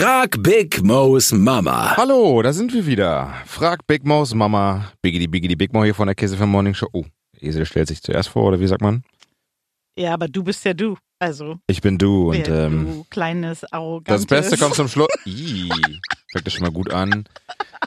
Frag Big Mo's Mama. Hallo, da sind wir wieder. Frag Big Mo's Mama. Biggity Biggity Big Mo hier von der Käse für Morning Show. Oh, Esel stellt sich zuerst vor, oder wie sagt man? Ja, aber du bist ja du. Also, Ich bin du und ähm, du kleines, arrogantes. das Beste kommt zum Schluss. Fängt das schon mal gut an.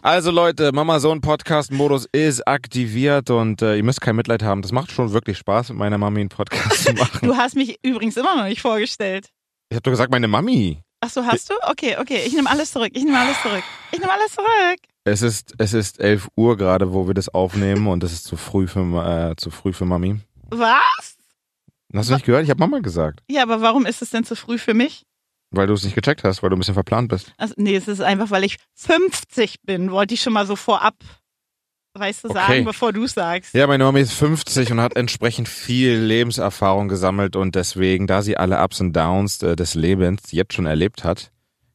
Also Leute, Mama Sohn Podcast Modus ist aktiviert und äh, ihr müsst kein Mitleid haben. Das macht schon wirklich Spaß, mit meiner Mami einen Podcast zu machen. Du hast mich übrigens immer noch nicht vorgestellt. Ich habe doch gesagt, meine Mami. Ach so, hast du? Okay, okay. Ich nehme alles zurück. Ich nehme alles zurück. Ich nehme alles zurück. Es ist es ist 11 Uhr gerade, wo wir das aufnehmen und es ist zu früh für äh, zu früh für Mami. Was? Hast du nicht gehört? Ich habe Mama gesagt, Ja, aber warum ist es denn zu früh für mich? weil du es nicht gecheckt hast, weil du ein bisschen verplant bist. Also, nee, es ist einfach, weil ich 50 bin. Wollte ich schon mal so vorab, weißt du, Okay. sagen, bevor du sagst. Ja, meine Mami ist 50 und hat entsprechend viel Lebenserfahrung gesammelt und deswegen, da sie alle Ups und Downs äh, des Lebens jetzt schon erlebt hat,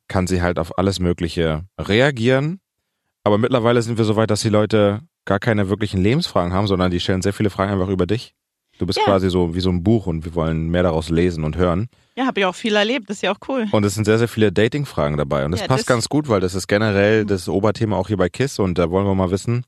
kann sie halt auf alles Mögliche reagieren. Aber mittlerweile sind wir so weit, dass die Leute gar keine wirklichen Lebensfragen haben, sondern die stellen sehr viele Fragen einfach über dich. Du bist Ja. quasi so wie so ein Buch und wir wollen mehr daraus lesen und hören. Ja, habe ich auch viel erlebt. Das ist ja auch cool. Und es sind sehr, sehr viele Dating-Fragen dabei. Und das Ja, passt das- ganz gut, weil das ist generell das Oberthema auch hier bei KISS. Und da wollen wir mal wissen,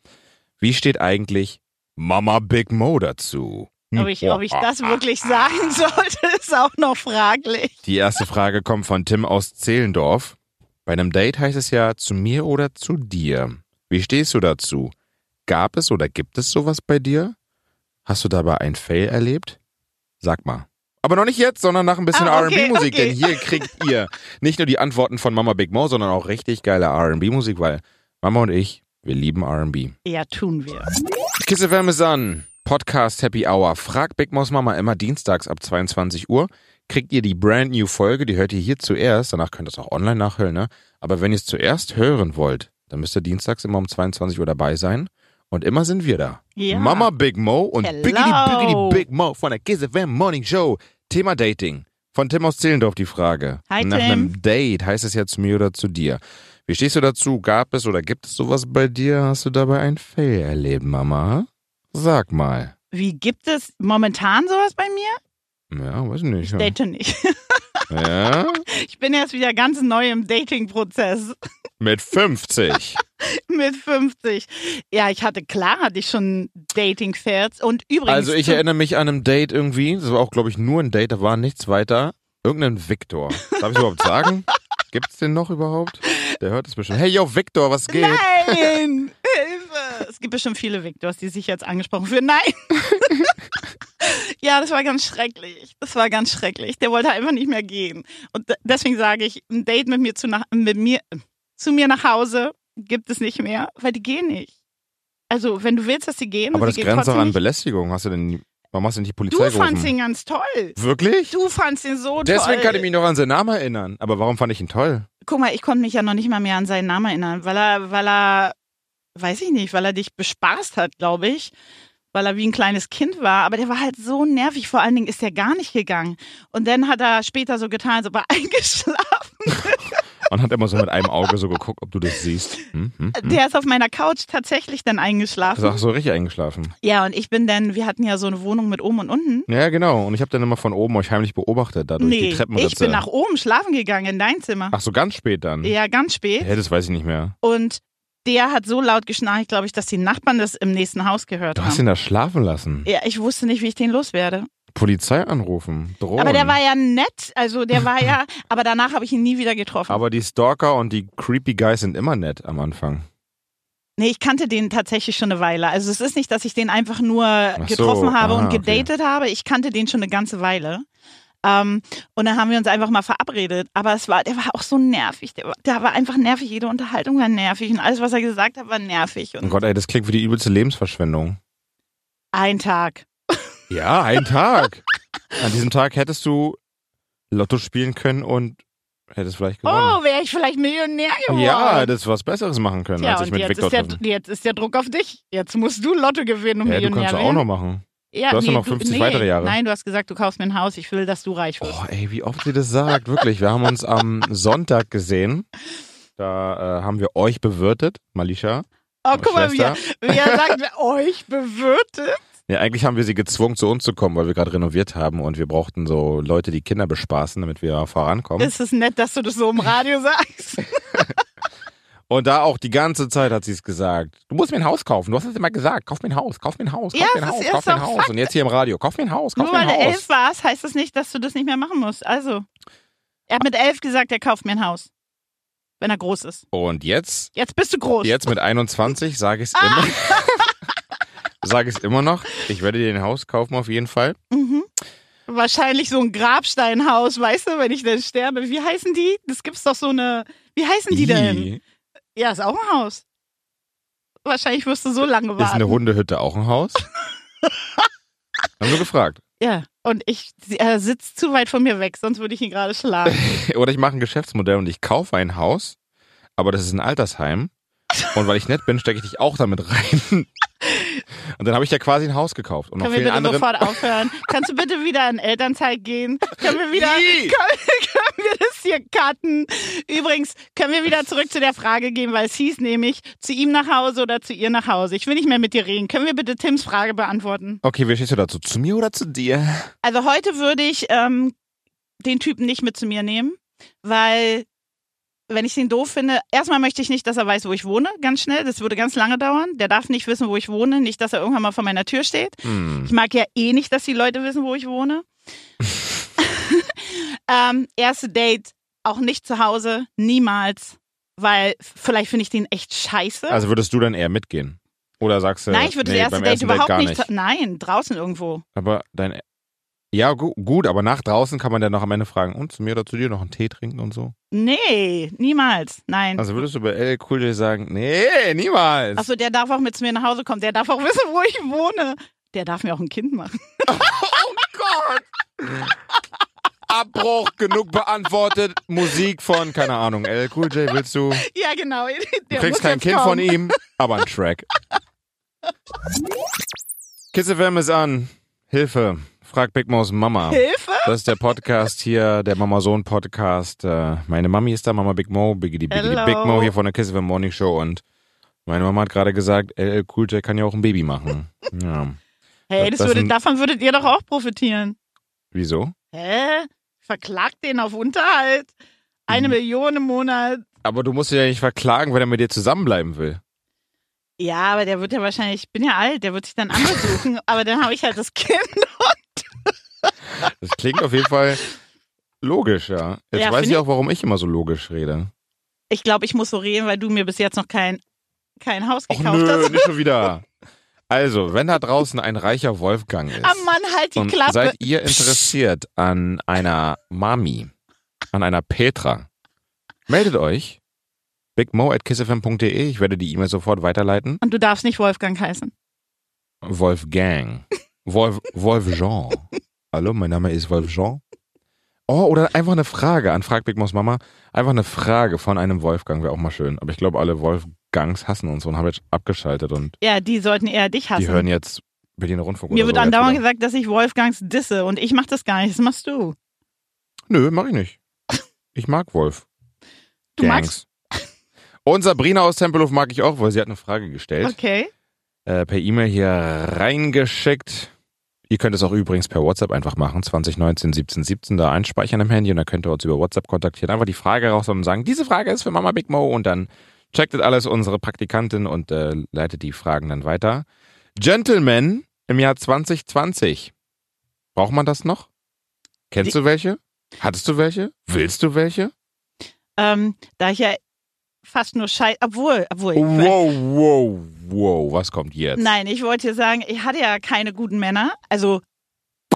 wie steht eigentlich Mama Big Mo dazu? Ob ich, ob ich das wirklich sagen sollte, ist auch noch fraglich. Die erste Frage kommt von Tim aus Zehlendorf. Bei einem Date heißt es ja zu mir oder zu dir. Wie stehst du dazu? Gab es oder gibt es sowas bei dir? Hast du dabei ein Fail erlebt? Sag mal. Aber noch nicht jetzt, sondern nach ein bisschen Ah, okay, R&B-Musik, okay. denn hier kriegt ihr nicht nur die Antworten von Mama Big Mo, sondern auch richtig geile R&B-Musik, weil Mama und ich, wir lieben R&B. Ja, tun wir. Kisse Wärme ist an. Podcast Happy Hour. Frag Big Mo's Mama immer dienstags ab 22 Uhr. Kriegt ihr die brand new Folge, die hört ihr hier zuerst. Danach könnt ihr es auch online nachhören, ne? Aber wenn ihr es zuerst hören wollt, dann müsst ihr dienstags immer um 22 Uhr dabei sein. Und immer sind wir da. Ja. Mama Big Mo und Hello. Biggity Biggity Big Mo von der Kiss FM Morning Show. Thema Dating. Von Tim aus Zehlendorf die Frage. Hi, Nach Tim. einem Date heißt es ja zu mir oder zu dir. Wie stehst du dazu? Gab es oder gibt es sowas bei dir? Hast du dabei ein Fail erlebt, Mama? Sag mal. Wie gibt es momentan sowas bei mir? Ja, weiß nicht. Ja. Date nicht. ja? Ich bin erst wieder ganz neu im Dating-Prozess Mit 50. mit 50. Ja, ich hatte, klar hatte ich schon Dating-Fails. Und übrigens. Also ich erinnere mich an einem Date irgendwie, das war auch, glaube ich, nur ein Date, da war nichts weiter. Irgendein Victor. Darf ich überhaupt sagen? Gibt's den noch überhaupt? Der hört es bestimmt. Hey, yo, Victor, was geht? Nein! Hilfe! Es gibt bestimmt viele Victors, die sich jetzt angesprochen fühlen. Nein! ja, das war ganz schrecklich. Das war ganz schrecklich. Der wollte einfach nicht mehr gehen. Und de- deswegen sage ich, ein Date mit mir zu, nach, mit mir, zu mir nach Hause gibt es nicht mehr, weil die gehen nicht. Also, wenn du willst, dass sie gehen, Aber das grenzt doch trotzdem an nicht. Belästigung. Hast du denn, warum hast du nicht die Polizei Du gerufen? fandst ihn ganz toll. Wirklich? Du fandst ihn so Deswegen toll. kann ich mich noch an seinen Namen erinnern. Aber warum fand ich ihn toll? Guck mal, ich konnte mich ja noch nicht mal mehr an seinen Namen erinnern, weil er, weil er, weiß ich nicht, weil er dich bespaßt hat, glaube ich. Weil er wie ein kleines Kind war, aber der war halt so nervig. Vor allen Dingen ist er gar nicht gegangen. Und dann hat er später so getan, ob er eingeschlafen. Und hat immer so mit einem Auge so geguckt, ob du das siehst. Hm, hm, hm. Der ist auf meiner Couch tatsächlich dann Ist eingeschlafen. auch so richtig eingeschlafen. Ja, und ich bin dann, wir hatten ja so eine Wohnung mit oben und unten. Ja, genau. Und ich habe dann immer von oben euch heimlich beobachtet, da durch die Nee, Treppenritze. ich bin nach oben schlafen gegangen in dein Zimmer. Ach so, ganz spät dann. Ja, ganz spät. Hä, das weiß ich nicht mehr. Und der hat so laut geschnarcht, glaube ich, dass die Nachbarn das im nächsten Haus gehört Du haben. hast ihn da schlafen lassen. Ja, ich wusste nicht, wie ich den loswerde. Polizei anrufen, drohen. Aber der war ja nett, also der war ja, aber danach habe ich ihn nie wieder getroffen. Aber die Stalker und die Creepy Guys sind immer nett am Anfang. nee, ich kannte den tatsächlich schon eine Weile. Also es ist nicht, dass ich den einfach nur so, getroffen habe ah, und okay. gedatet habe. Ich kannte den schon eine ganze Weile. Ähm, und dann haben wir uns einfach mal verabredet. Aber es war, der war auch so nervig. Der war, der war einfach nervig. Jede Unterhaltung war nervig und alles, was er gesagt hat, war nervig. Oh Und Gott, ey, das klingt wie die übelste Lebensverschwendung. ein Tag. Ja, ein Tag. An diesem Tag hättest du Lotto spielen können und hättest vielleicht gewonnen. Oh, wäre ich vielleicht Millionär geworden. ja, das was Besseres machen können, ja, als und mit jetzt Victor ist, der, treffen. jetzt ist der Druck auf dich. Jetzt musst du Lotto gewinnen und Ja, du Millionär kannst du auch werden. noch machen. Ja, Du hast ja noch 50 weitere Jahre. Nein, du hast gesagt, du kaufst mir ein Haus. Ich will, dass du reich wirst. Oh, ey, wie oft sie das sagt, wirklich. Wir haben uns am Sonntag gesehen. Da äh, haben wir euch bewirtet, Malisha. Oh, guck mal, wie er, Schwester. wie er sagt, euch bewirtet. Ja, eigentlich haben wir sie gezwungen, zu uns zu kommen, weil wir gerade renoviert haben und wir brauchten so Leute, die Kinder bespaßen, damit wir vorankommen. Ist es nett, dass du das so im Radio sagst? Und da auch die ganze Zeit hat sie es gesagt. Du musst mir ein Haus kaufen. Du hast es immer gesagt. Kauf mir ein Haus, kauf mir ein Haus, kauf Ja, mir ein Haus, kauf mir ein Haus. Fakt. Und jetzt hier im Radio, kauf mir ein Haus, kauf Nur mir weil ein du Haus. elf warst, heißt das nicht, dass du das nicht mehr machen musst. Also, er hat mit elf gesagt, er kauft mir ein Haus. Wenn er groß ist. Und jetzt, Jetzt bist du groß. jetzt mit 21 sage ich es immer. sage ich es immer noch. Ich werde dir ein Haus kaufen auf jeden Fall. Mhm. Wahrscheinlich so ein Grabsteinhaus, weißt du, wenn ich dann sterbe. Wie heißen die? Das gibt's doch so eine. Wie heißen die denn? Ja, ist auch ein Haus. Wahrscheinlich wirst du so lange Ist eine warten. Hundehütte auch ein Haus? Haben wir gefragt. Ja, und ich, er sitzt zu weit von mir weg, sonst würde ich ihn gerade schlagen. Oder ich mache ein Geschäftsmodell und ich kaufe ein Haus, aber das ist ein Altersheim. Und weil ich nett bin, stecke ich dich auch damit rein. Und dann habe ich ja quasi ein Haus gekauft. Und Können wir bitte anderen. sofort aufhören? Kannst du bitte wieder in Elternzeit gehen? Können wir wieder, können, können wir das hier cutten? Übrigens, können wir wieder zurück zu der Frage gehen, weil es hieß nämlich, zu ihm nach Hause oder zu ihr nach Hause. Ich will nicht mehr mit dir reden. Können wir bitte Tims Frage beantworten? Okay, wie stehst du dazu? Zu mir oder zu dir? Also heute würde ich ähm, den Typen nicht mit zu mir nehmen, weil wenn ich ihn doof finde, erstmal möchte ich nicht, dass er weiß, wo ich wohne, ganz schnell. Das würde ganz lange dauern. Der darf nicht wissen, wo ich wohne. Nicht, dass er irgendwann mal vor meiner Tür steht. Hm. Ich mag ja eh nicht, dass die Leute wissen, wo ich wohne. ähm, erste Date auch nicht zu Hause, niemals, weil vielleicht finde ich den echt scheiße. Also würdest du dann eher mitgehen? Oder sagst du, Nein, ich würde nee, das erste Date überhaupt gar nicht. Nein, draußen irgendwo. Aber dein. Ja, gu gut, aber nach draußen kann man ja noch am Ende fragen, und zu mir oder zu dir noch einen Tee trinken und so. Nee, niemals. Nein. Also würdest du bei LL Cool J sagen, nee, niemals. Achso, der darf auch mit zu mir nach Hause kommen. Der darf auch wissen, wo ich wohne. Der darf mir auch ein Kind machen. Oh Gott! Abbruch, genug beantwortet. Musik von, keine Ahnung, LL Cool J willst du? Ja, genau. Du Der kriegst muss kein Kind von kommen. ihm, aber ein Track. Kiss FM ist an. Hilfe. Frag Big Mo's Mama. Hilfe? Das ist der Podcast hier, der Mama-Sohn-Podcast. Äh, meine Mami ist da, Mama Big Mo, Biggity Biggity Hello. Big Mo hier von der Kiss FM Morning Show und meine Mama hat gerade gesagt, LL Cool J kann ja auch ein Baby machen. Ja. Hey, das Das würde, davon würdet ihr doch auch profitieren. Wieso? Hä? Verklagt den auf Unterhalt. Eine Mhm. Million im Monat. Aber du musst ihn ja nicht verklagen, wenn er mit dir zusammenbleiben will. Ja, aber der wird ja wahrscheinlich, ich bin ja alt, der wird sich dann andere suchen, aber dann habe ich halt das Kind. Das klingt auf jeden Fall logisch, ja. Jetzt Ja, weiß ich auch, warum ich immer so logisch rede. Ich glaube, ich muss so reden, weil du mir bis jetzt noch kein, kein Haus Och gekauft nö, hast. nicht schon wieder. Also, wenn da draußen ein reicher Wolfgang ist Ah Mann, halt die Klappe. seid ihr interessiert an einer Mami, an einer Petra, meldet euch. bigmo at kissfm.de. Ich werde die E-Mail sofort weiterleiten. Und du darfst nicht Wolfgang heißen. Wolfgang. Wolf, Wolf Jean. Hallo, mein Name ist Wolf Jean. Oh, oder einfach eine Frage an Frag Big Mo's Mama. Einfach eine Frage von einem Wolfgang wäre auch mal schön. Aber ich glaube, alle Wolfgangs hassen uns und haben jetzt abgeschaltet und Ja, die sollten eher dich hassen. die hören jetzt Berliner Rundfunk Mir wird so andauernd gesagt, dass ich Wolfgangs disse und ich mach das gar nicht. Das machst du. Nö, mach ich nicht. Ich mag Wolf. Du magst. Und Sabrina aus Tempelhof mag ich auch, weil sie hat eine Frage gestellt. Okay. äh, per E-Mail hier reingeschickt. Ihr könnt es auch übrigens per WhatsApp einfach machen, 2019 17 17, da einspeichern im Handy und dann könnt ihr uns über WhatsApp kontaktieren. Einfach die Frage raus und sagen, diese Frage ist für Mama Big Mo und dann checkt das alles unsere Praktikantin und äh, leitet die Fragen dann weiter. Gentlemen im Jahr 2020. Braucht man das noch? Kennst du welche? Hattest du welche? Willst du welche? Ähm, da ich ja fast nur Scheiß, obwohl, obwohl. Wow, wow, wow, was kommt jetzt? Nein, ich wollte dir sagen, ich hatte ja keine guten Männer. Also,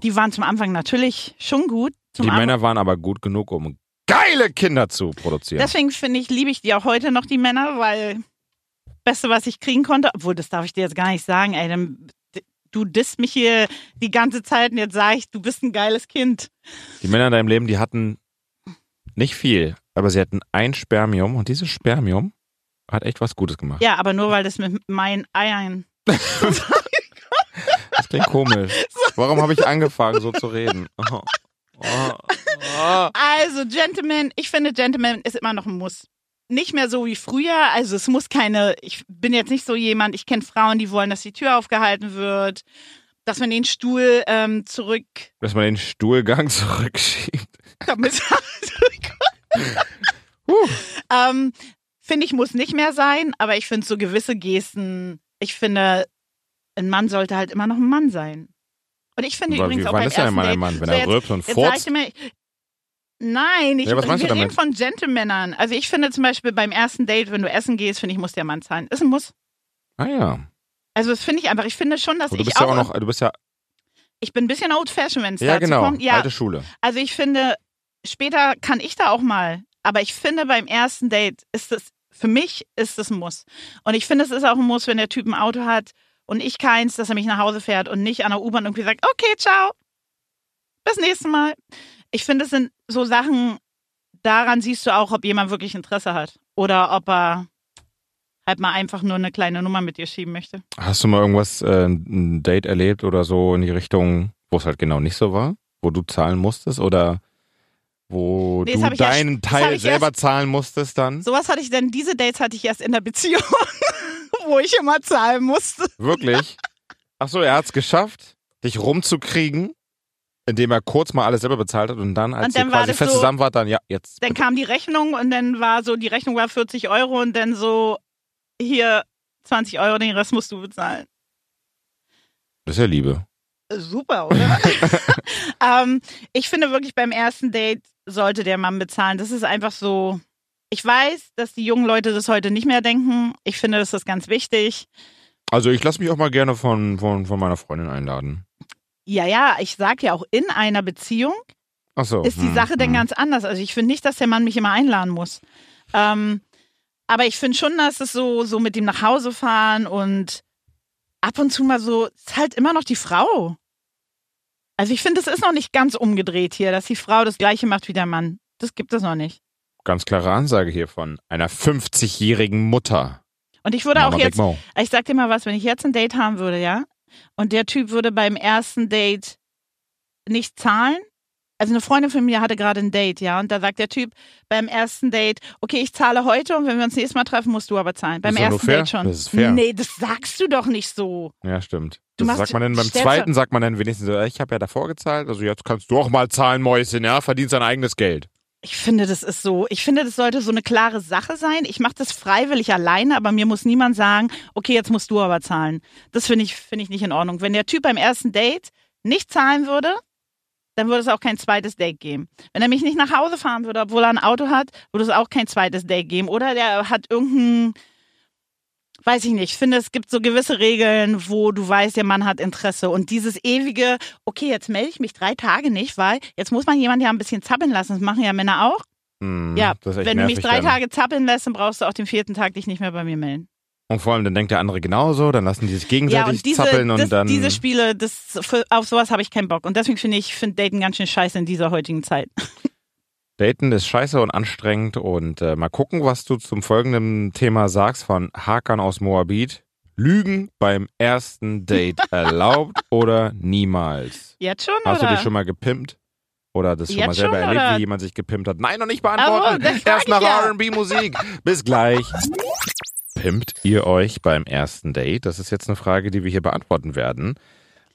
die waren zum Anfang natürlich schon gut. Die Anfang- Männer waren aber gut genug, um geile Kinder zu produzieren. Deswegen finde ich, liebe ich die auch heute noch, die Männer, weil Beste, was ich kriegen konnte, obwohl das darf ich dir jetzt gar nicht sagen, ey, dann, du disst mich hier die ganze Zeit und jetzt sage ich, du bist ein geiles Kind. Die Männer in deinem Leben, die hatten nicht viel, aber sie hatten ein Spermium und dieses Spermium hat echt was Gutes gemacht. Ja, aber nur weil das mit meinen Eiern. Das klingt komisch. Warum habe ich angefangen, so zu reden? Oh. Oh. Oh. Also, Gentleman, ich finde, Gentleman ist immer noch ein Muss. Nicht mehr so wie früher. Also, es muss keine, ich bin jetzt nicht so jemand, ich kenne Frauen, die wollen, dass die Tür aufgehalten wird. dass man den Stuhl ähm, zurück. Dass man den Stuhlgang zurückschiebt. Damit, ähm, finde ich, muss nicht mehr sein, aber ich finde so gewisse Gesten, ich finde, ein Mann sollte halt immer noch ein Mann sein. Und ich finde Aber übrigens auch beim ist ein ersten Mann ein Date, Mann? Wenn so er rülpst und furzt? nein, ich, Ja, was wir reden von Gentlemännern. Also ich finde zum Beispiel beim ersten Date, wenn du essen gehst, finde ich, muss der Mann zahlen. Ist ein Muss. Ah ja. Also das finde ich einfach. Ich finde schon, dass du ich bist ja auch, noch, du bist ja, ich bin ein bisschen old fashioned, wenn es ja dazu genau, kommt. Ja, alte Schule. also ich finde, später kann ich da auch mal. Aber ich finde, beim ersten Date ist es, für mich ist es ein Muss. Und ich finde, es ist auch ein Muss, wenn der Typ ein Auto hat und ich keins, dass er mich nach Hause fährt und nicht an der U-Bahn irgendwie sagt, okay, ciao, bis nächstes Mal. Ich finde, es sind so Sachen, daran siehst du auch, ob jemand wirklich Interesse hat. Oder ob er halt mal einfach nur eine kleine Nummer mit dir schieben möchte. Hast du mal irgendwas, äh, ein Date erlebt oder so in die Richtung, wo es halt genau nicht so war? Wo du zahlen musstest oder wo Nee, du erst- deinen hab Teil selber zahlen musstest dann? Sowas hatte ich denn, diese Dates hatte ich erst in der Beziehung, wo ich immer zahlen musste. Wirklich? Ach so, er hat's geschafft, dich rumzukriegen, indem er kurz mal alles selber bezahlt hat und dann, als Und dann ihr quasi fest so- zusammen wart, dann ja, jetzt. Dann kam die Rechnung und dann war so, die Rechnung war 40 Euro und dann so, hier 20 Euro, den Rest musst du bezahlen. Das ist ja Liebe. Super, oder? ähm, ich finde wirklich beim ersten Date sollte der Mann bezahlen. Das ist einfach so. Ich weiß, dass die jungen Leute das heute nicht mehr denken. Ich finde, das ist ganz wichtig. Also ich lasse mich auch mal gerne von, von, von meiner Freundin einladen. Ja, ja, ich sag ja auch in einer Beziehung so. ist die hm, Sache denn hm. ganz anders. Also ich finde nicht, dass der Mann mich immer einladen muss. Ähm, aber ich finde schon, dass es so, so mit dem nach Hause fahren und ab und zu mal so, ist halt immer noch die Frau. Also ich finde, es ist noch nicht ganz umgedreht hier, dass die Frau das Gleiche macht wie der Mann. Das gibt es noch nicht. Ganz klare Ansage hier von einer 50-jährigen Mutter. Und ich würde Mama auch jetzt, ich sag dir mal was, wenn ich jetzt ein Date haben würde, ja, und der Typ würde beim ersten Date nicht zahlen. Also eine Freundin von mir hatte gerade ein Date, ja, und da sagt der Typ beim ersten Date, okay, ich zahle heute und wenn wir uns nächstes Mal treffen, musst du aber zahlen. Beim ersten. Date schon. Das ist fair. Nee, das sagst du doch nicht so. Ja, stimmt. Du Das machst- sagt man dann beim zweiten, sagt man dann wenigstens so, ich habe ja davor gezahlt, also jetzt kannst du auch mal zahlen, Mäuschen, ja, verdienst dein eigenes Geld. Ich finde, das ist so, ich finde, das sollte so eine klare Sache sein. Ich mache das freiwillig alleine, aber mir muss niemand sagen, okay, jetzt musst du aber zahlen. Das finde ich, finde ich nicht in Ordnung. Wenn der Typ beim ersten Date nicht zahlen würde, dann würde es auch kein zweites Date geben. Wenn er mich nicht nach Hause fahren würde, obwohl er ein Auto hat, würde es auch kein zweites Date geben. Oder der hat irgendein, weiß ich nicht, ich finde, es gibt so gewisse Regeln, wo du weißt, der Mann hat Interesse. Und dieses ewige, okay, jetzt melde ich mich drei Tage nicht, weil jetzt muss man jemanden ja ein bisschen zappeln lassen. Das machen ja Männer auch. Hm, Ja, Wenn du mich drei dann. Tage zappeln lässt, dann brauchst du auch den vierten Tag dich nicht mehr bei mir melden. Und vor allem, dann denkt der andere genauso, dann lassen die sich Ja, gegenseitig und diese, zappeln und das, dann. diese Spiele, das, für, auf sowas habe ich keinen Bock. Und deswegen finde ich, finde Daten ganz schön scheiße in dieser heutigen Zeit. Daten ist scheiße und anstrengend und äh, mal gucken, was du zum folgenden Thema sagst von Hakan aus Moabit. Lügen beim ersten Date erlaubt oder niemals? Jetzt schon, Hast oder? du dich schon mal gepimpt? Oder das schon Jetzt mal selber schon, erlebt, oder? wie jemand sich gepimpt hat? Nein, noch nicht beantworten. Oh, Erst nach ja. R&B-Musik. Bis gleich. Pimpt ihr euch beim ersten Date? Das ist jetzt eine Frage, die wir hier beantworten werden.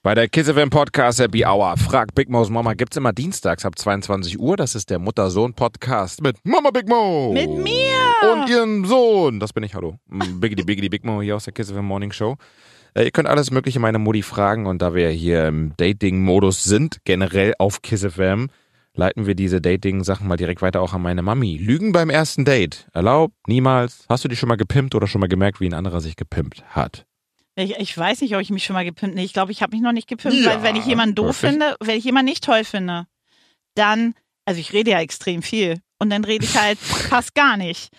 Bei der Kiss FM Podcast Happy Hour fragt Big Mo's Mama gibt's immer dienstags ab 22 Uhr. Das ist der Mutter-Sohn-Podcast mit Mama Big Mo. Mit mir. Und ihrem Sohn. Das bin ich, hallo. Biggity Biggity Big Mo hier aus der Kiss FM Morning Show. Äh, ihr könnt alles mögliche meine Mutti fragen und da wir hier im Dating-Modus sind, generell auf Kiss FM, leiten wir diese Dating-Sachen mal direkt weiter auch an meine Mami. Lügen beim ersten Date. Erlaubt? Niemals? Hast du dich schon mal gepimpt oder schon mal gemerkt, wie ein anderer sich gepimpt hat? Ich, ich weiß nicht, ob ich mich schon mal gepimpt Nee, ich glaube, ich habe mich noch nicht gepimpt, Ja, weil wenn ich jemanden doof wirklich? finde, wenn ich jemanden nicht toll finde, dann, also ich rede ja extrem viel und dann rede ich halt fast gar nicht.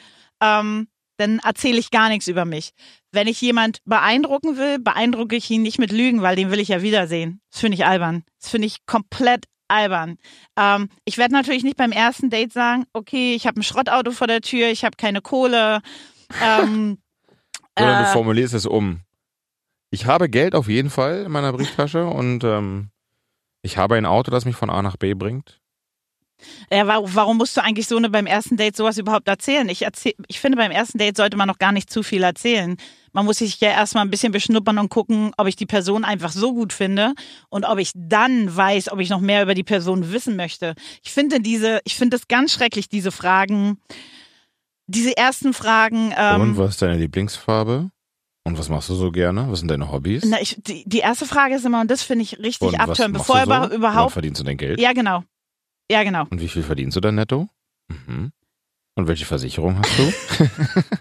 Ähm, dann erzähle ich gar nichts über mich. Wenn ich jemand beeindrucken will, beeindrucke ich ihn nicht mit Lügen, weil den will ich ja wiedersehen. Das finde ich albern. Das finde ich komplett albern. Ähm, ich werde natürlich nicht beim ersten Date sagen, okay, ich habe ein Schrottauto vor der Tür, ich habe keine Kohle. Ähm, Oder du äh, formulierst es um. Ich habe Geld auf jeden Fall in meiner Brieftasche und ähm, ich habe ein Auto, das mich von A nach B bringt. Ja, wa- warum musst du eigentlich so eine beim ersten Date sowas überhaupt erzählen? Ich, erzähl, ich finde, beim ersten Date sollte man noch gar nicht zu viel erzählen. Man muss sich ja erstmal ein bisschen beschnuppern und gucken, ob ich die Person einfach so gut finde und ob ich dann weiß, ob ich noch mehr über die Person wissen möchte. Ich finde diese, ich finde es ganz schrecklich, diese Fragen, diese ersten Fragen. Ähm, Und was ist deine Lieblingsfarbe? Und was machst du so gerne? Was sind deine Hobbys? na, ich, die, die erste Frage ist immer, und das finde ich richtig abtören, bevor du so? über, Wann überhaupt. verdienst du dein Geld? Ja, genau. Ja, genau. Und wie viel verdienst du dann netto? Mhm. Und welche Versicherung hast du?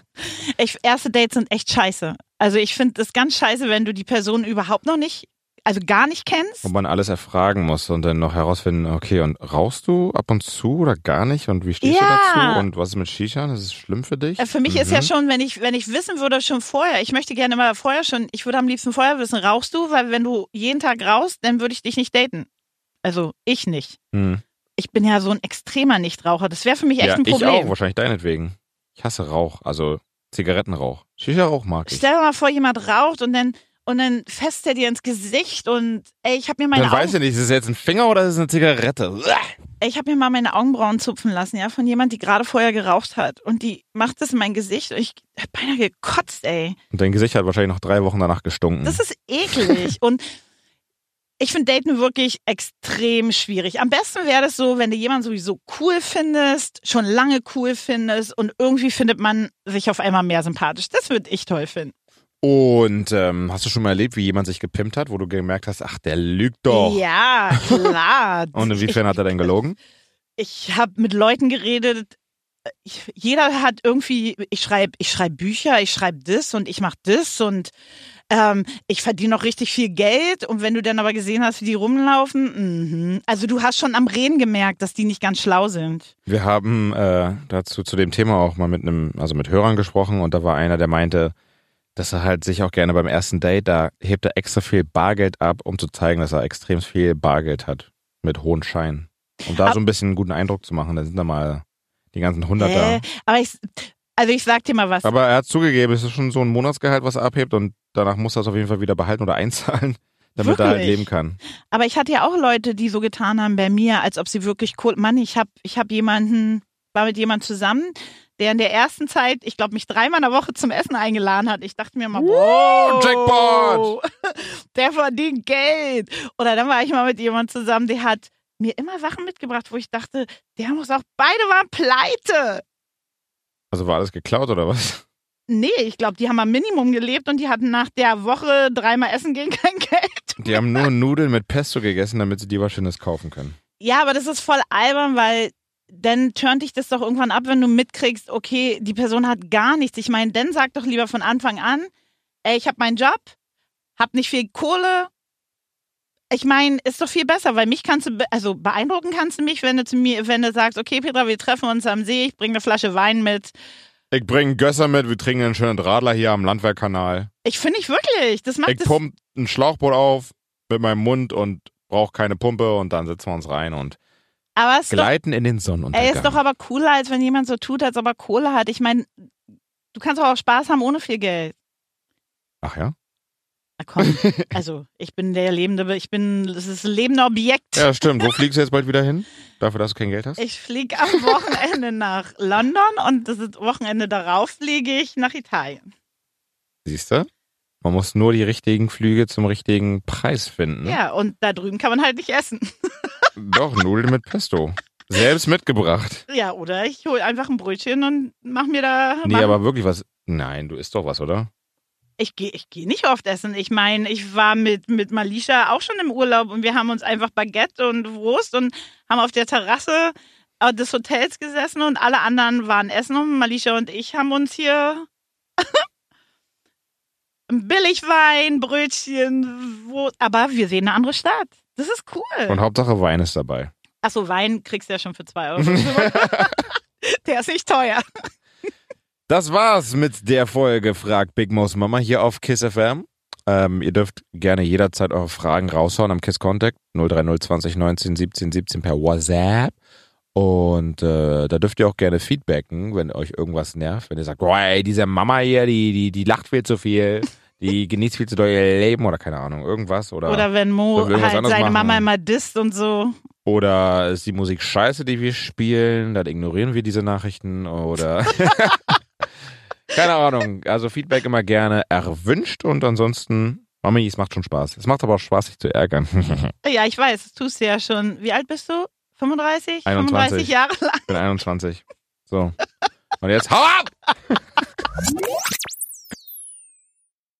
Ich, erste Dates sind echt scheiße. Also ich finde es ganz scheiße, wenn du die Person überhaupt noch nicht, also gar nicht kennst. Wo man alles erfragen muss und dann noch herausfinden, okay, und rauchst du ab und zu oder gar nicht? Und wie stehst Ja. du dazu? Und was ist mit Shisha? Das ist schlimm für dich? Äh, Für mich ist ja Mhm. schon, wenn ich, wenn ich wissen würde, schon vorher, ich möchte gerne mal vorher schon, ich würde am liebsten vorher wissen, rauchst du? Weil wenn du jeden Tag rauchst, dann würde ich dich nicht daten. Also ich nicht. Hm. Ich bin ja so ein extremer Nichtraucher. Das wäre für mich echt Ja, ein ich Problem. auch, wahrscheinlich deinetwegen. Ich hasse Rauch, also Zigarettenrauch. Shisha-Rauch mag ich. Stell dir mal vor, jemand raucht und dann, und dann fässt er dir ins Gesicht und ey, ich habe mir meine Dann weiß Augen, ich nicht, ist es jetzt ein Finger oder ist es eine Zigarette? Ich habe mir mal meine Augenbrauen zupfen lassen, ja, von jemand, die gerade vorher geraucht hat und die macht das in mein Gesicht und ich hab beinahe gekotzt, ey. Und dein Gesicht hat wahrscheinlich noch drei Wochen danach gestunken. Das ist eklig. Und ich finde Daten wirklich extrem schwierig. Am besten wäre das so, wenn du jemanden sowieso cool findest, schon lange cool findest und irgendwie findet man sich auf einmal mehr sympathisch. Das würde ich toll finden. Und ähm, hast du schon mal erlebt, wie jemand sich gepimpt hat, wo du gemerkt hast, ach, der lügt doch. Ja, klar. Und inwiefern hat er denn gelogen? Ich habe mit Leuten geredet. Ich, jeder hat irgendwie, ich schreibe ich schreib Bücher, ich schreibe das und ich mache das und ähm, ich verdiene noch richtig viel Geld. Und wenn du dann aber gesehen hast, wie die rumlaufen, mhm. also du hast schon am Reden gemerkt, dass die nicht ganz schlau sind. Wir haben äh, dazu zu dem Thema auch mal mit einem, also mit Hörern gesprochen und da war einer, der meinte, dass er halt sich auch gerne beim ersten Date, da hebt er extra viel Bargeld ab, um zu zeigen, dass er extrem viel Bargeld hat. Mit hohen Scheinen. Um da Ab- so ein bisschen einen guten Eindruck zu machen. Da sind da mal die ganzen Hunderter. Äh, aber ich, also ich sag dir mal was. Aber er hat zugegeben, es ist schon so ein Monatsgehalt, was er abhebt und danach muss er es auf jeden Fall wieder behalten oder einzahlen, damit er halt Wirklich? leben kann. Aber ich hatte ja auch Leute, die so getan haben bei mir, als ob sie wirklich cool. Mann, ich habe ich hab jemanden, war mit jemandem zusammen, der in der ersten Zeit, ich glaube, mich dreimal in der Woche zum Essen eingeladen hat. Ich dachte mir mal, wow, Jackpot! Der verdient Geld. Oder dann war ich mal mit jemandem zusammen, der hat mir immer Sachen mitgebracht, wo ich dachte, der muss auch, beide waren pleite. Also war alles geklaut oder was? Nee, ich glaube, die haben am Minimum gelebt und die hatten nach der Woche dreimal essen gehen kein Geld. Die haben nur Nudeln mit Pesto gegessen, damit sie die was Schönes kaufen können. Ja, aber das ist voll albern, weil dann turnt dich das doch irgendwann ab, wenn du mitkriegst, okay, die Person hat gar nichts. Ich meine, dann sag doch lieber von Anfang an, ey, ich habe meinen Job, hab nicht viel Kohle. Ich meine, ist doch viel besser, weil mich kannst du, be also beeindrucken kannst du mich, wenn du zu mir, wenn du sagst, okay, Petra, wir treffen uns am See, ich bringe eine Flasche Wein mit. Ich bringe Gösser mit, wir trinken einen schönen Radler hier am Landwehrkanal. Ich finde ich wirklich, das macht Ich das. pump ein Schlauchboot auf mit meinem Mund und brauch keine Pumpe und dann setzen wir uns rein und Aber es ist doch, gleiten in den ey, Sonnenuntergang. ist doch aber cooler, als wenn jemand so tut, als ob er Kohle hat. Ich meine, du kannst doch auch Spaß haben ohne viel Geld. Ach ja? Na komm, also ich bin der lebende, ich bin, das ist ein lebender Objekt. Ja, stimmt. Wo fliegst du jetzt bald wieder hin? Dafür, dass du kein Geld hast? Ich fliege am Wochenende nach London und das ist Wochenende darauf fliege ich nach Italien. Siehst du? Man muss nur die richtigen Flüge zum richtigen Preis finden. Ja, und da drüben kann man halt nicht essen. Doch, Nudeln mit Pesto. Selbst mitgebracht. Ja, oder ich hole einfach ein Brötchen und mach mir da. Nee, aber wirklich was. Nein, du isst doch was, oder? Ich gehe ich geh nicht oft essen. Ich meine, ich war mit, mit Malisha auch schon im Urlaub und wir haben uns einfach Baguette und Wurst und haben auf der Terrasse äh, des Hotels gesessen und alle anderen waren essen und Malisha und ich haben uns hier Billigwein, Brötchen, Wurst, aber wir sehen eine andere Stadt. Das ist cool. Und Hauptsache Wein ist dabei. Achso, Wein kriegst du ja schon für zwei Euro. der ist nicht teuer. Das war's mit der Folge Frag Big Mo's Mama hier auf Kiss FM. Ähm, ihr dürft gerne jederzeit eure Fragen raushauen am Kiss Contact 030 20 19 17 17 per WhatsApp. Und äh, da dürft ihr auch gerne feedbacken, wenn euch irgendwas nervt. Wenn ihr sagt, boah, ey, diese Mama hier, die, die, die lacht viel zu viel, die genießt viel zu doll ihr Leben oder keine Ahnung, irgendwas. Oder, Oder wenn Mo halt seine machen? Mama immer disst und so. Oder ist die Musik scheiße, die wir spielen? Dann ignorieren wir diese Nachrichten oder. Keine Ahnung. Also Feedback immer gerne erwünscht und ansonsten, Mami, es macht schon Spaß. Es macht aber auch Spaß, sich zu ärgern. Ja, ich weiß, das tust du ja schon. Wie alt bist du? 35? 21. 35 Jahre lang? Ich bin 21. So. Und jetzt hau ab!